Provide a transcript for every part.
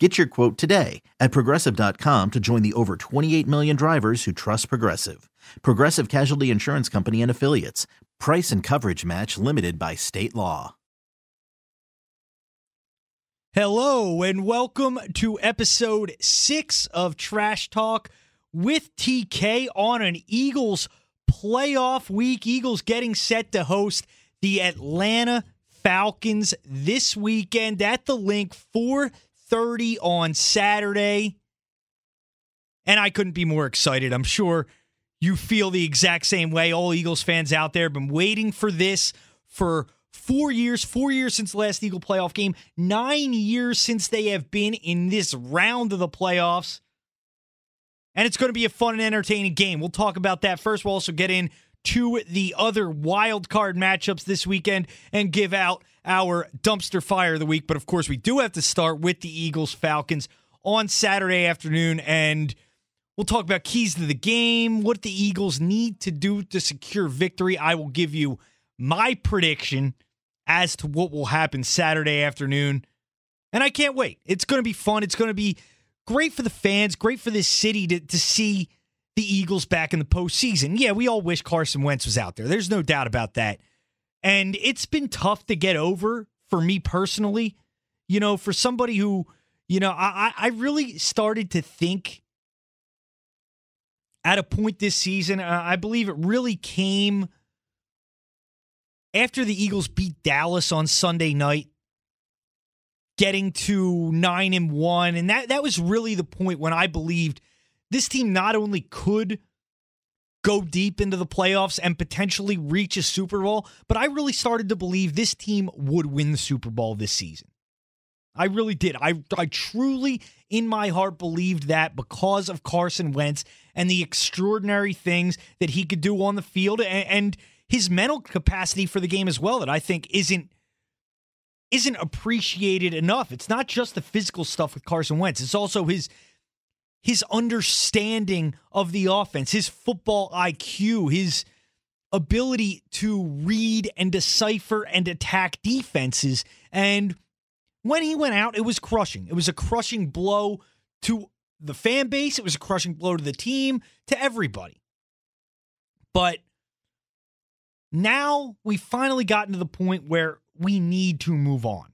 Get your quote today at progressive.com to join the over 28 million drivers who trust Progressive. Progressive Casualty Insurance Company and Affiliates. Price and coverage match limited by state law. Hello, and welcome to episode six of Trash Talk with TK on an Eagles playoff week. Eagles getting set to host the Atlanta Falcons this weekend at the Linc 4:30 on Saturday. And I couldn't be more excited. I'm sure you feel the exact same way. All Eagles fans out there have been waiting for this for four years, four years since the last Eagle playoff game, nine years since they have been in this round of the playoffs. And it's going to be a fun and entertaining game. We'll talk about that first. We'll also get into the other wild card matchups this weekend and give out our dumpster fire of the week. But of course, we do have to start with the Eagles Falcons on Saturday afternoon. And We'll talk about keys to the game, what the Eagles need to do to secure victory. I will give you my prediction as to what will happen Saturday afternoon. And I can't wait. It's going to be fun. It's going to be great for the fans, great for this city to, to see the Eagles back in the postseason. Yeah, we all wish Carson Wentz was out there. There's no doubt about that. And it's been tough to get over for me personally. You know, for somebody who, you know, I, I really started to think at a point this season. I believe it really came after the Eagles beat Dallas on Sunday night, getting to nine and one, and that that was really the point when I believed this team not only could go deep into the playoffs and potentially reach a Super Bowl, but I really started to believe this team would win the Super Bowl this season. I really did. I I truly in my heart believed that because of Carson Wentz and the extraordinary things that he could do on the field and, and his mental capacity for the game as well that I think isn't isn't appreciated enough. It's not just the physical stuff with Carson Wentz. It's also his his understanding of the offense, his football IQ, his ability to read and decipher and attack defenses and when he went out, it was crushing. It was a crushing blow to the fan base, it was a crushing blow to the team, to everybody. But now we finally gotten to the point where we need to move on.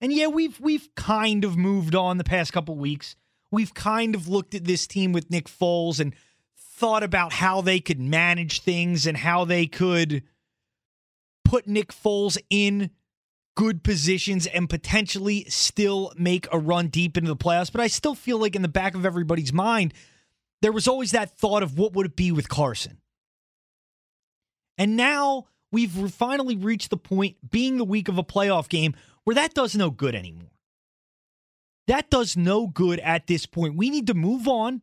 And yeah, we've we've kind of moved on the past couple weeks. We've kind of looked at this team with Nick Foles and thought about how they could manage things and how they could put Nick Foles in good positions and potentially still make a run deep into the playoffs. But I still feel like in the back of everybody's mind, there was always that thought of what would it be with Carson. And now we've finally reached the point, being the week of a playoff game, where that does no good anymore. That does no good at this point. We need to move on.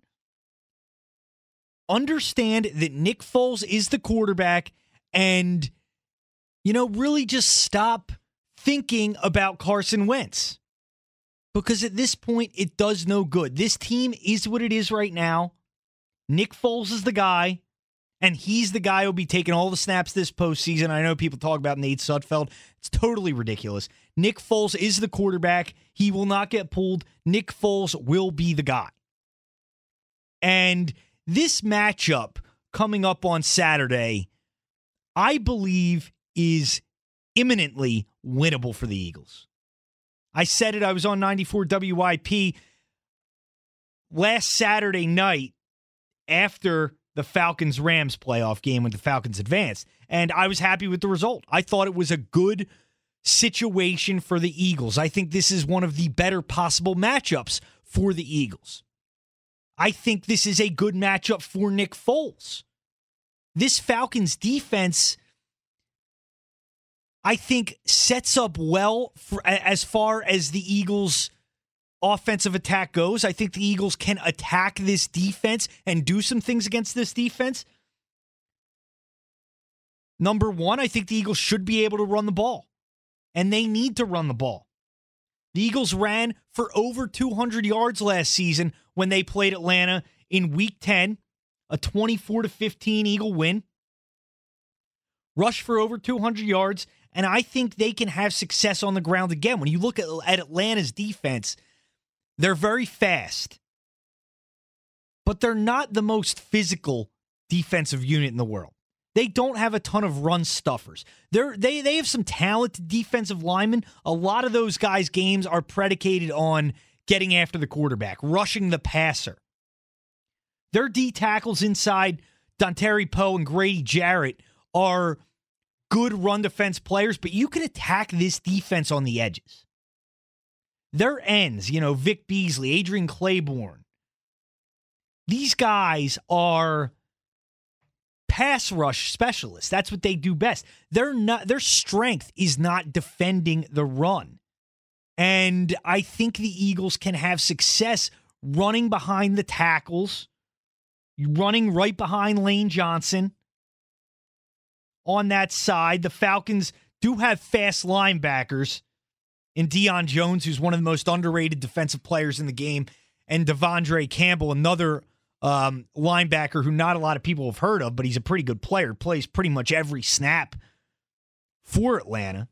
Understand that Nick Foles is the quarterback and, you know, really just stop thinking about Carson Wentz because at this point, it does no good. This team is what it is right now. Nick Foles is the guy, and he's the guy who'll be taking all the snaps this postseason. I know people talk about Nate Sudfeld. It's totally ridiculous. Nick Foles is the quarterback. He will not get pulled. Nick Foles will be the guy. And this matchup coming up on Saturday, I believe, is imminently winnable for the Eagles. I said it, I was on 94 WIP last Saturday night after the Falcons Rams playoff game when the Falcons advanced, and I was happy with the result. I thought it was a good situation for the Eagles. I think this is one of the better possible matchups for the Eagles. I think this is a good matchup for Nick Foles. This Falcons defense I think sets up well for, as far as the Eagles' offensive attack goes. I think the Eagles can attack this defense and do some things against this defense. Number one, I think the Eagles should be able to run the ball, and they need to run the ball. The Eagles ran for over 200 yards last season when they played Atlanta in week 10, a 24 to 15 Eagle win. Rush for over 200 yards, and I think they can have success on the ground again. When you look at, at Atlanta's defense, they're very fast, but they're not the most physical defensive unit in the world. They don't have a ton of run stuffers. They're, they they have some talented defensive linemen. A lot of those guys' games are predicated on getting after the quarterback, rushing the passer. Their D tackles inside Dontari Poe and Grady Jarrett are good run defense players, but you can attack this defense on the edges. Their ends, you know, Vic Beasley, Adrian Clayborn, these guys are pass rush specialists. That's what they do best. They're not their strength is not defending the run. And I think the Eagles can have success running behind the tackles, running right behind Lane Johnson on that side. The Falcons do have fast linebackers in Deion Jones, who's one of the most underrated defensive players in the game, and De'Vondre Campbell, another um, linebacker who not a lot of people have heard of, but he's a pretty good player, plays pretty much every snap for Atlanta.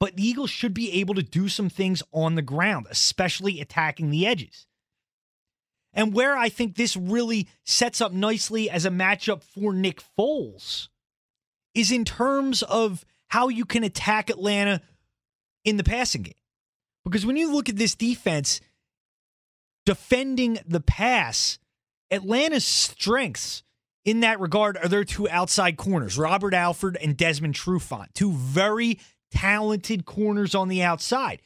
But the Eagles should be able to do some things on the ground, especially attacking the edges. And where I think this really sets up nicely as a matchup for Nick Foles is in terms of how you can attack Atlanta in the passing game. Because when you look at this defense, defending the pass, Atlanta's strengths in that regard are their two outside corners, Robert Alford and Desmond Trufant, two very talented corners on the outside.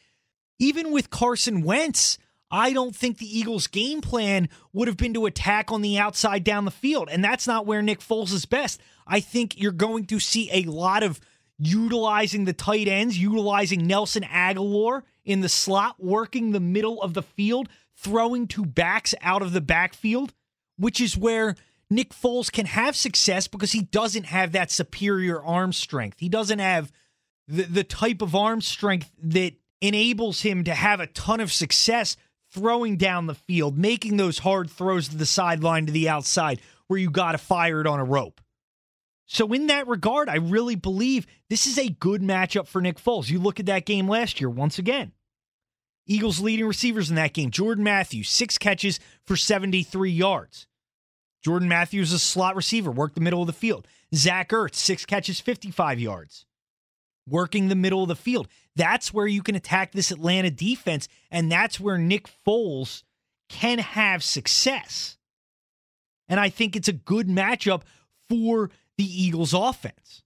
Even with Carson Wentz, I don't think the Eagles' game plan would have been to attack on the outside down the field. And that's not where Nick Foles is best. I think you're going to see a lot of utilizing the tight ends, utilizing Nelson Agholor in the slot, working the middle of the field throwing to backs out of the backfield, which is where Nick Foles can have success because he doesn't have that superior arm strength. He doesn't have the, the type of arm strength that enables him to have a ton of success throwing down the field, making those hard throws to the sideline to the outside where you got to fire it on a rope. So, in that regard, I really believe this is a good matchup for Nick Foles. You look at that game last year once again. Eagles leading receivers in that game. Jordan Matthews, six catches for 73 yards. Jordan Matthews, a slot receiver, worked the middle of the field. Zach Ertz, six catches, 55 yards. Working the middle of the field. That's where you can attack this Atlanta defense, and that's where Nick Foles can have success. And I think it's a good matchup for the Eagles offense.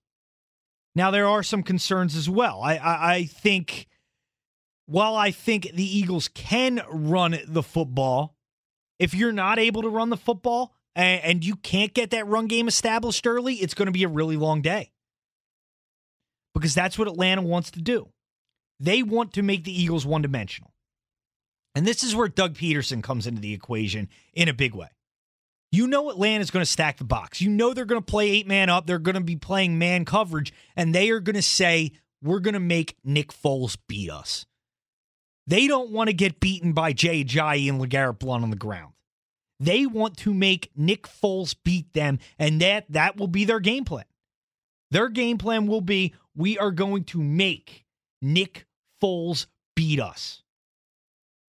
Now, there are some concerns as well. I, I, I think while I think the Eagles can run the football, if you're not able to run the football and, and you can't get that run game established early, it's going to be a really long day. Because that's what Atlanta wants to do. They want to make the Eagles one dimensional. And this is where Doug Pederson comes into the equation in a big way. You know Atlanta's going to stack the box. You know they're going to play eight man up. They're going to be playing man coverage, and they are going to say, We're going to make Nick Foles beat us. They don't want to get beaten by Jay Ajayi and LeGarrette Blunt on the ground. They want to make Nick Foles beat them, and that that will be their game plan. Their game plan will be we are going to make Nick Foles beat us.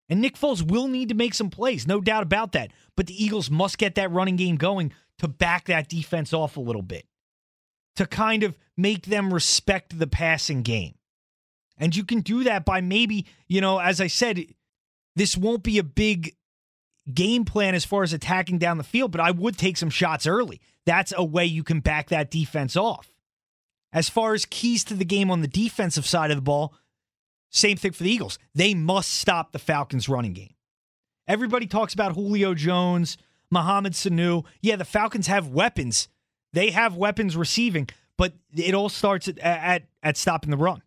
And Nick Foles will need to make some plays, no doubt about that. But the Eagles must get that running game going to back that defense off a little bit, to kind of make them respect the passing game. And you can do that by maybe, you know, as I said, this won't be a big game plan as far as attacking down the field, but I would take some shots early. That's a way you can back that defense off. As far as keys to the game on the defensive side of the ball, same thing for the Eagles. They must stop the Falcons' running game. Everybody talks about Julio Jones, Mohamed Sanu. Yeah, the Falcons have weapons. They have weapons receiving, but it all starts at, at, at stopping the run.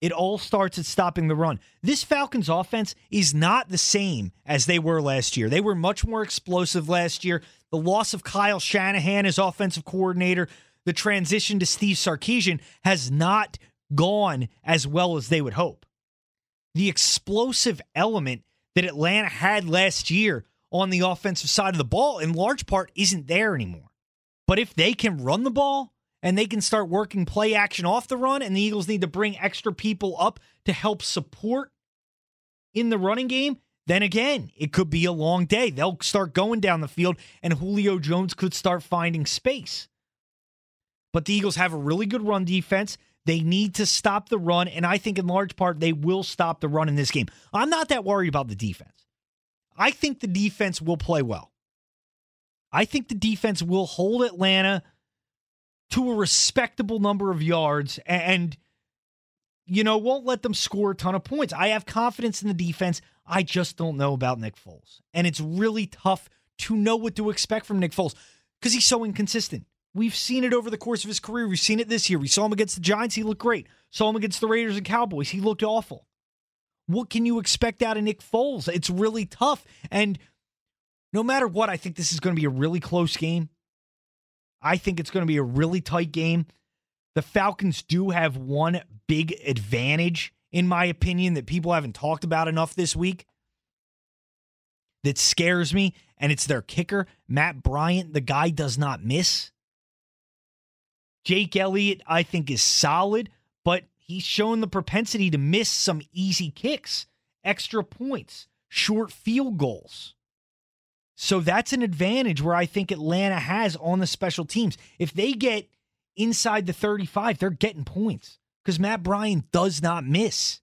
It all starts at stopping the run. This Falcons offense is not the same as they were last year. They were much more explosive last year. The loss of Kyle Shanahan as offensive coordinator, the transition to Steve Sarkisian has not gone as well as they would hope. The explosive element that Atlanta had last year on the offensive side of the ball, in large part, isn't there anymore. But if they can run the ball and they can start working play action off the run, and the Eagles need to bring extra people up to help support in the running game, then again, it could be a long day. They'll start going down the field, and Julio Jones could start finding space. But the Eagles have a really good run defense. They need to stop the run, and I think in large part they will stop the run in this game. I'm not that worried about the defense. I think the defense will play well. I think the defense will hold Atlanta to a respectable number of yards and, you know, won't let them score a ton of points. I have confidence in the defense. I just don't know about Nick Foles. And it's really tough to know what to expect from Nick Foles because he's so inconsistent. We've seen it over the course of his career. We've seen it this year. We saw him against the Giants. He looked great. Saw him against the Raiders and Cowboys. He looked awful. What can you expect out of Nick Foles? It's really tough. And no matter what, I think this is going to be a really close game. I think it's going to be a really tight game. The Falcons do have one big advantage, in my opinion, that people haven't talked about enough this week that scares me, and it's their kicker, Matt Bryant. The guy does not miss. Jake Elliott, I think, is solid, but he's shown the propensity to miss some easy kicks, extra points, short field goals. So that's an advantage where I think Atlanta has on the special teams. If they get inside the 35, they're getting points because Matt Bryant does not miss.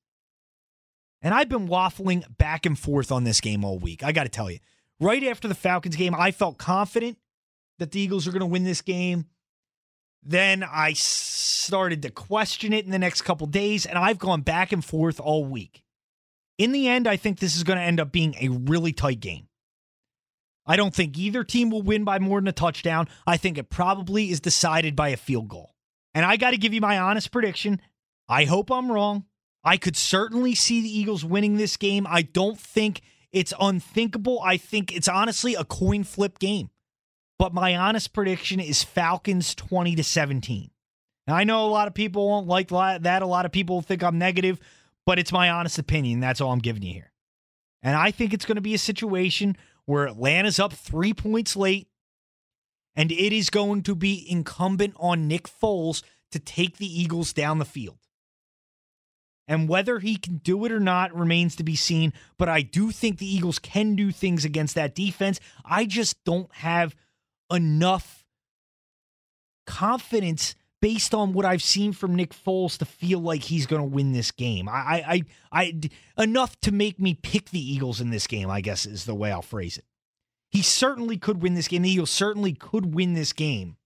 And I've been waffling back and forth on this game all week. I got to tell you, right after the Falcons game, I felt confident that the Eagles are going to win this game. Then I started to question it in the next couple days, and I've gone back and forth all week. In the end, I think this is going to end up being a really tight game. I don't think either team will win by more than a touchdown. I think it probably is decided by a field goal. And I got to give you my honest prediction. I hope I'm wrong. I could certainly see the Eagles winning this game. I don't think it's unthinkable. I think it's honestly a coin flip game but my honest prediction is Falcons 20 to 17. Now, I know a lot of people won't like that. A lot of people think I'm negative, but it's my honest opinion. That's all I'm giving you here. And I think it's going to be a situation where Atlanta's up three points late, and it is going to be incumbent on Nick Foles to take the Eagles down the field. And whether he can do it or not remains to be seen. But I do think the Eagles can do things against that defense. I just don't have enough confidence based on what I've seen from Nick Foles to feel like he's going to win this game. I, I, I, enough to make me pick the Eagles in this game. I guess is the way I'll phrase it. He certainly could win this game. The Eagles certainly could win this game.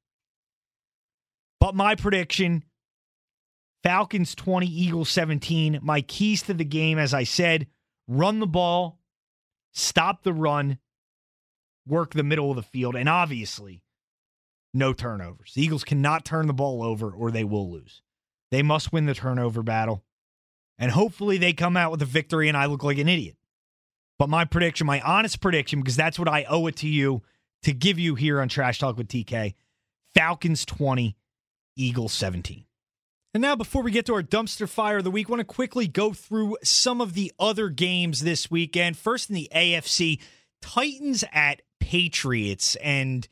But my prediction: Falcons twenty, Eagles seventeen. My keys to the game, as I said, run the ball, stop the run, work the middle of the field, and obviously, no turnovers. The Eagles cannot turn the ball over or they will lose. They must win the turnover battle. And hopefully they come out with a victory and I look like an idiot. But my prediction, my honest prediction, because that's what I owe it to you to give you here on Trash Talk with TK Falcons 20, Eagles 17. And now, before we get to our dumpster fire of the week, I want to quickly go through some of the other games this weekend. First in the AFC, Titans at Patriots, and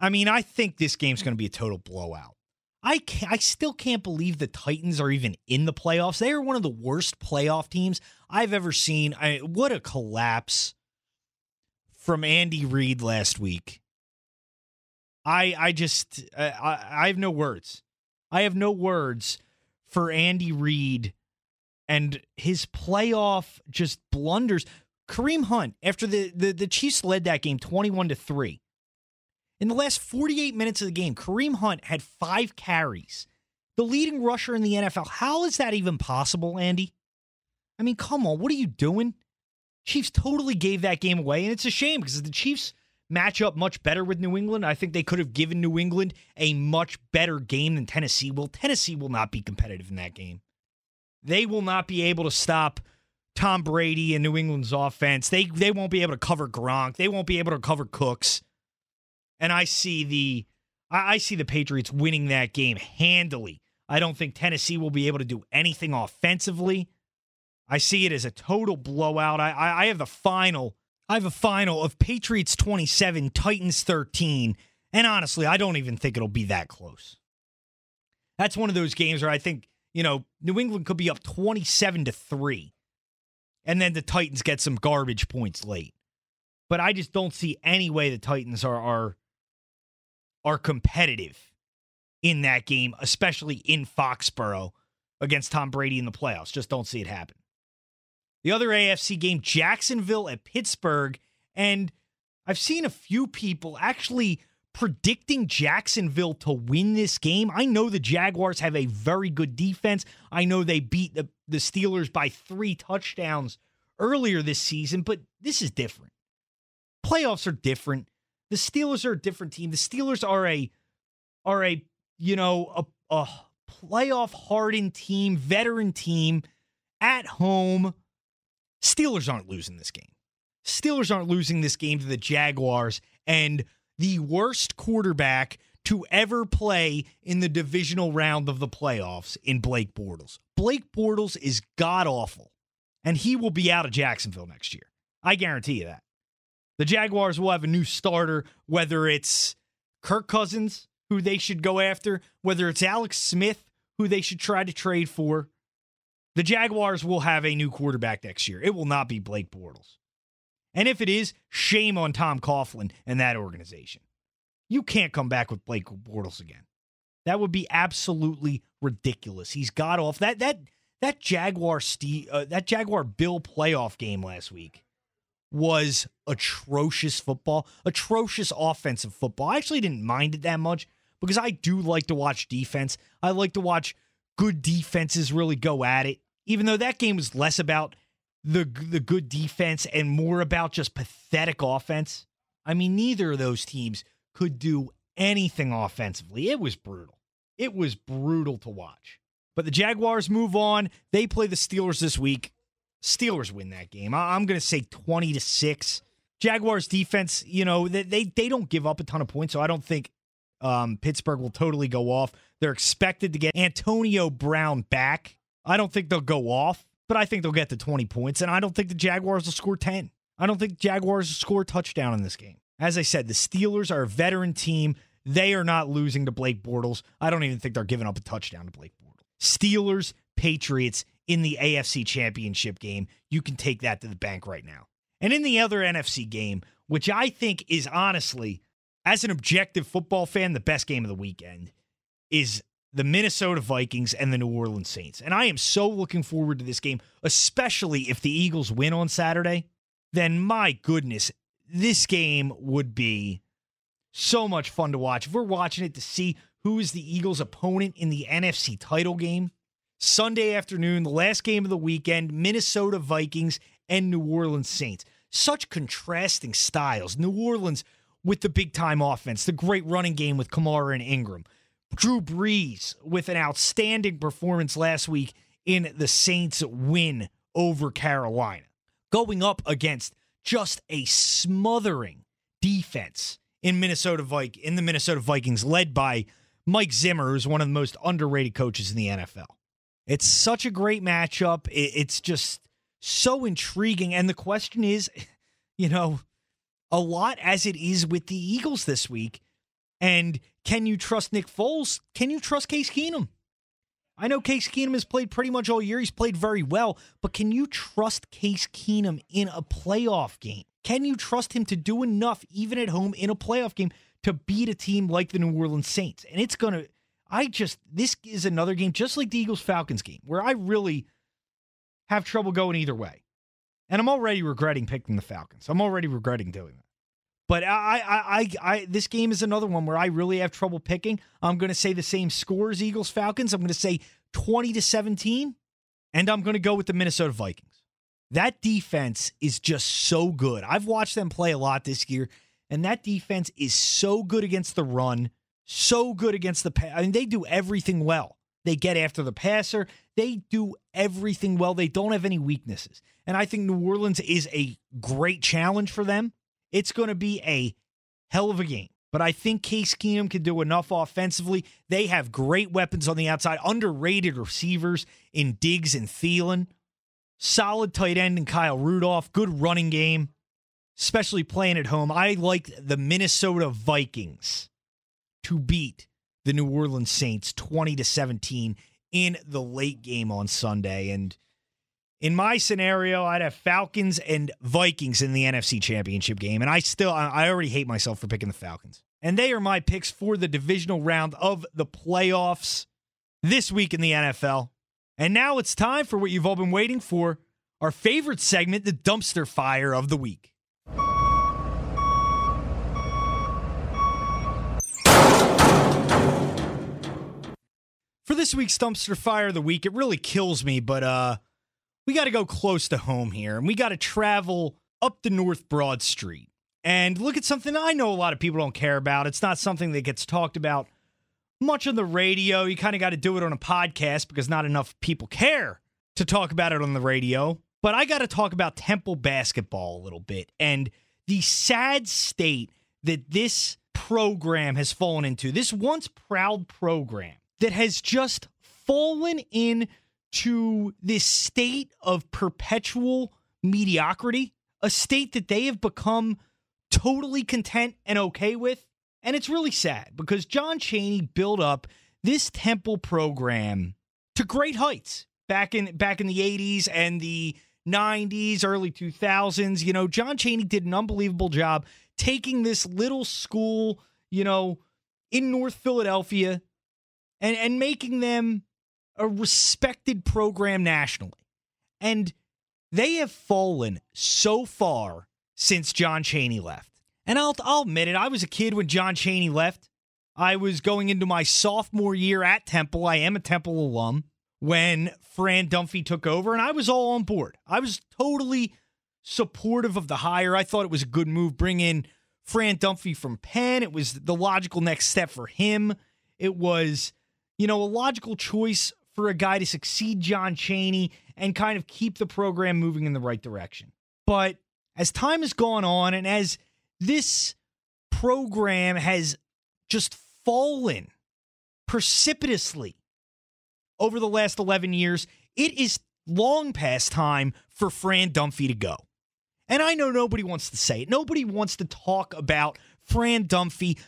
I mean, I think this game's going to be a total blowout. I can't, I still can't believe the Titans are even in the playoffs. They are one of the worst playoff teams I've ever seen. I, what a collapse from Andy Reid last week. I I just I, I have no words. I have no words for Andy Reid and his playoff just blunders. Kareem Hunt, after the, the, the Chiefs led that game 21 to 3. In the last 48 minutes of the game, Kareem Hunt had five carries. The leading rusher in the NFL. How is that even possible, Andy? I mean, come on, what are you doing? Chiefs totally gave that game away, and it's a shame because the Chiefs match up much better with New England. I think they could have given New England a much better game than Tennessee will. Tennessee will not be competitive in that game. They will not be able to stop Tom Brady and New England's offense. They they won't be able to cover Gronk. They won't be able to cover Cooks. And I see the I, I see the Patriots winning that game handily. I don't think Tennessee will be able to do anything offensively. I see it as a total blowout. I, I, I have the final. I have a final of Patriots 27, Titans 13. And honestly, I don't even think it'll be that close. That's one of those games where I think, you know, New England could be up 27 to 3. And then the Titans get some garbage points late. But I just don't see any way the Titans are are are competitive in that game, especially in Foxborough against Tom Brady in the playoffs. Just don't see it happen. The other AFC game, Jacksonville at Pittsburgh. And I've seen a few people actually predicting Jacksonville to win this game. I know the Jaguars have a very good defense. I know they beat the, the Steelers by three touchdowns earlier this season, but this is different. Playoffs are different. The Steelers are a different team. The Steelers are a are a you know a, a playoff hardened team, veteran team at home. Steelers aren't losing this game. Steelers aren't losing this game to the Jaguars and the worst quarterback to ever play in the divisional round of the playoffs in Blake Bortles. Blake Bortles is god awful, and he will be out of Jacksonville next year. I guarantee you that. The Jaguars will have a new starter, whether it's Kirk Cousins, who they should go after, whether it's Alex Smith, who they should try to trade for. The Jaguars will have a new quarterback next year. It will not be Blake Bortles. And if it is, shame on Tom Coughlin and that organization. You can't come back with Blake Bortles again. That would be absolutely ridiculous. He's got off that that that Jaguar Steve, uh, that Jaguar Bill playoff game last week was atrocious football, atrocious offensive football. I actually didn't mind it that much because I do like to watch defense. I like to watch good defenses really go at it, even though that game was less about the the good defense and more about just pathetic offense. I mean, neither of those teams could do anything offensively. It was brutal. It was brutal to watch. But the Jaguars move on. They play the Steelers this week. Steelers win that game. I'm going to say 20 to 6. Jaguars defense, you know, they, they, they don't give up a ton of points, so I don't think um, Pittsburgh will totally go off. They're expected to get Antonio Brown back. I don't think they'll go off, but I think they'll get to 20 points, and I don't think the Jaguars will score 10. I don't think Jaguars will score a touchdown in this game. As I said, the Steelers are a veteran team. They are not losing to Blake Bortles. I don't even think they're giving up a touchdown to Blake Bortles. Steelers, Patriots, in the AFC Championship game. You can take that to the bank right now. And in the other NFC game, which I think is honestly, as an objective football fan, the best game of the weekend, is the Minnesota Vikings and the New Orleans Saints. And I am so looking forward to this game, especially if the Eagles win on Saturday. Then, my goodness, this game would be so much fun to watch. If we're watching it to see who is the Eagles' opponent in the NFC title game, Sunday afternoon, the last game of the weekend, Minnesota Vikings and New Orleans Saints. Such contrasting styles. New Orleans with the big time offense, the great running game with Kamara and Ingram. Drew Brees with an outstanding performance last week in the Saints' win over Carolina. Going up against just a smothering defense in Minnesota Vik- in the Minnesota Vikings, led by Mike Zimmer, who's one of the most underrated coaches in the NFL. It's such a great matchup. It's just so intriguing. And the question is, you know, a lot as it is with the Eagles this week. And can you trust Nick Foles? Can you trust Case Keenum? I know Case Keenum has played pretty much all year. He's played very well, but can you trust Case Keenum in a playoff game? Can you trust him to do enough, even at home in a playoff game, to beat a team like the New Orleans Saints? And it's going to I just this is another game just like the Eagles Falcons game where I really have trouble going either way. And I'm already regretting picking the Falcons. I'm already regretting doing that. But I, I, I, I, this game is another one where I really have trouble picking. I'm going to say the same scores, Eagles Falcons. I'm going to say 20 to 17, and I'm going to go with the Minnesota Vikings. That defense is just so good. I've watched them play a lot this year, and that defense is so good against the run so good against the pass. I mean, they do everything well. They get after the passer. They do everything well. They don't have any weaknesses. And I think New Orleans is a great challenge for them. It's going to be a hell of a game. But I think Case Keenum can do enough offensively. They have great weapons on the outside, underrated receivers in Diggs and Thielen, solid tight end in Kyle Rudolph, good running game, especially playing at home. I like the Minnesota Vikings to beat the New Orleans Saints 20 to 17 in the late game on Sunday. And in my scenario, I'd have Falcons and Vikings in the NFC Championship game. And I still, I already hate myself for picking the Falcons. And they are my picks for the divisional round of the playoffs this week in the NFL. And now it's time for what you've all been waiting for our favorite segment, the dumpster fire of the week. For this week's dumpster fire of the week, it really kills me, but uh we got to go close to home here and we got to travel up the North Broad Street and look at something I know a lot of people don't care about. It's not something that gets talked about much on the radio. You kind of got to do it on a podcast because not enough people care to talk about it on the radio. But I got to talk about Temple basketball a little bit and the sad state that this program has fallen into. This once proud program that has just fallen into this state of perpetual mediocrity, a state that they have become totally content and okay with. And it's really sad because John Chaney built up this Temple program to great heights back in back in the 80s and the 90s, early 2000s. You know, John Chaney did an unbelievable job taking this little school, you know, in North Philadelphia and and making them a respected program nationally. And they have fallen so far since John Chaney left. And I'll, I'll admit it, I was a kid when John Chaney left. I was going into my sophomore year at Temple. I am a Temple alum when Fran Dunphy took over, and I was all on board. I was totally supportive of the hire. I thought it was a good move. Bring in Fran Dunphy from Penn. It was the logical next step for him. It was, you know, a logical choice for a guy to succeed John Chaney and kind of keep the program moving in the right direction. But as time has gone on and as this program has just fallen precipitously over the last 11 years, it is long past time for Fran Dunphy to go. And I know nobody wants to say it. Nobody wants to talk about Fran Dunphy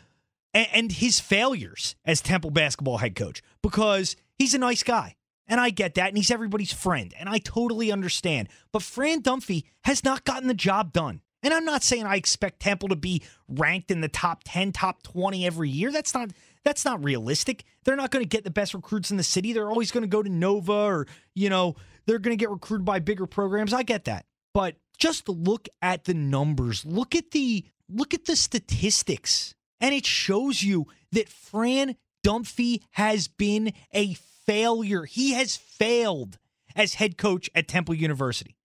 and his failures as Temple basketball head coach because he's a nice guy. And I get that. And he's everybody's friend. And I totally understand. But Fran Dunphy has not gotten the job done. And I'm not saying I expect Temple to be ranked in the top 10, top 20 every year. That's not that's not realistic. They're not going to get the best recruits in the city. They're always going to go to Nova or, you know, they're going to get recruited by bigger programs. I get that. But just look at the numbers. Look at the look at the statistics. And it shows you that Fran Dunphy has been a failure. He has failed as head coach at Temple University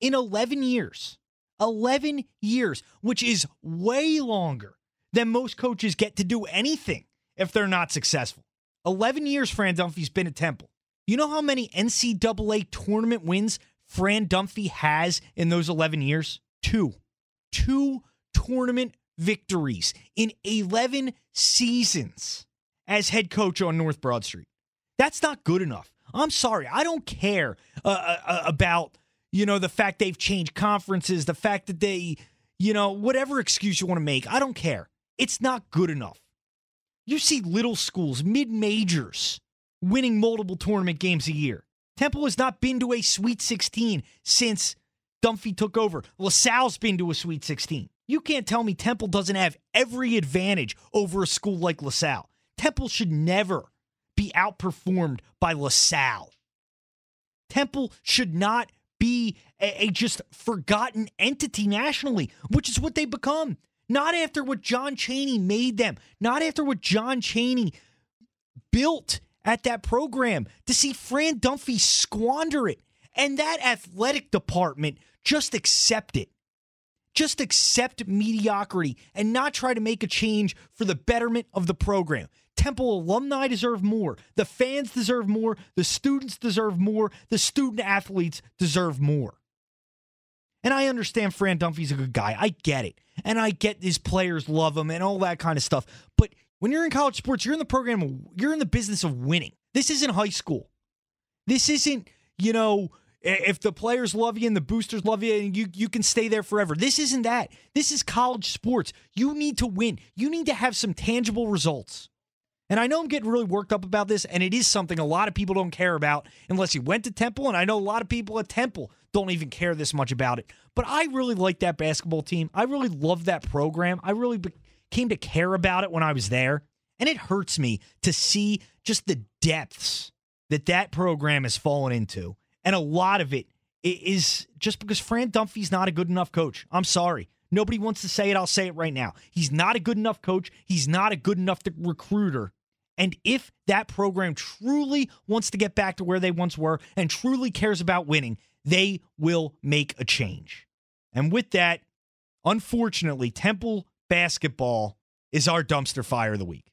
in 11 years. 11 years, which is way longer than most coaches get to do anything if they're not successful. 11 years Fran Dunphy's been at Temple. You know how many NCAA tournament wins Fran Dunphy has in those 11 years? Two. Two tournament victories in 11 seasons as head coach on North Broad Street. That's not good enough. I'm sorry. I don't care uh, uh, uh, about, you know, the fact they've changed conferences, the fact that they, you know, whatever excuse you want to make. I don't care. It's not good enough. You see little schools, mid majors, winning multiple tournament games a year. Temple has not been to a Sweet 16 since Dunphy took over. LaSalle's been to a Sweet 16. You can't tell me Temple doesn't have every advantage over a school like LaSalle. Temple should never be outperformed by LaSalle. Temple should not be a, a, just forgotten entity nationally, which is what they become. Not after what John Chaney made them, not after what John Chaney built at that program. To see Fran Dunphy squander it and that athletic department just accept it. Just accept mediocrity and not try to make a change for the betterment of the program. Temple alumni deserve more. The fans deserve more. The students deserve more. The student athletes deserve more. And I understand Fran Dunphy's a good guy. I get it. And I get his players love him and all that kind of stuff. But when you're in college sports, you're in the program, you're in the business of winning. This isn't high school. This isn't, you know, if the players love you and the boosters love you and you you can stay there forever. This isn't that. This is college sports. You need to win. You need to have some tangible results. And I know I'm getting really worked up about this, and it is something a lot of people don't care about unless you went to Temple. And I know a lot of people at Temple don't even care this much about it. But I really like that basketball team. I really love that program. I really be- came to care about it when I was there. And it hurts me to see just the depths that that program has fallen into. And a lot of it is just because Fran Dunphy's not a good enough coach. I'm sorry. Nobody wants to say it. I'll say it right now. He's not a good enough coach. He's not a good enough recruiter and if that program truly wants to get back to where they once were and truly cares about winning, they will make a change. And with that, unfortunately, Temple basketball is our dumpster fire of the week.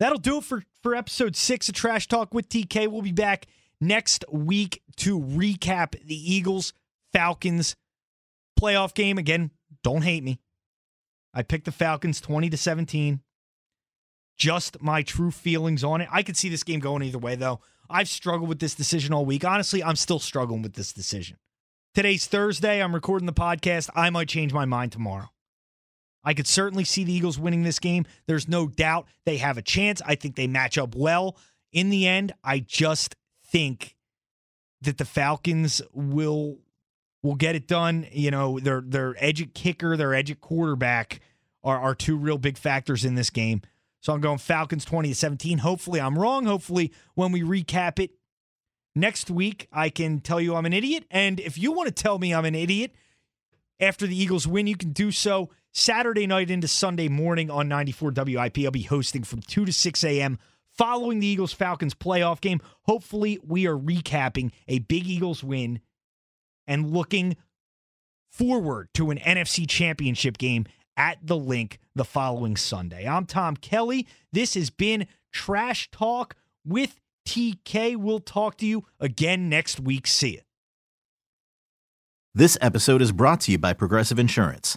That'll do it for, for episode six of Trash Talk with TK. We'll be back next week to recap the Eagles Falcons playoff game. Again, don't hate me. I picked the Falcons 20 to 17. Just my true feelings on it. I could see this game going either way, though. I've struggled with this decision all week. Honestly, I'm still struggling with this decision. Today's Thursday. I'm recording the podcast. I might change my mind tomorrow. I could certainly see the Eagles winning this game. There's no doubt they have a chance. I think they match up well. In the end, I just think that the Falcons will will get it done. You know, their their edge kicker, their edge quarterback are, are two real big factors in this game. So I'm going Falcons 20 to 17. Hopefully I'm wrong. Hopefully when we recap it next week, I can tell you I'm an idiot. And if you want to tell me I'm an idiot after the Eagles win, you can do so Saturday night into Sunday morning on 94 WIP. I'll be hosting from 2 to 6 a.m. following the Eagles Falcons playoff game. Hopefully, we are recapping a big Eagles win and looking forward to an NFC championship game at the Linc the following Sunday. I'm Tom Kelly. This has been Trash Talk with TK. We'll talk to you again next week. See you. This episode is brought to you by Progressive Insurance.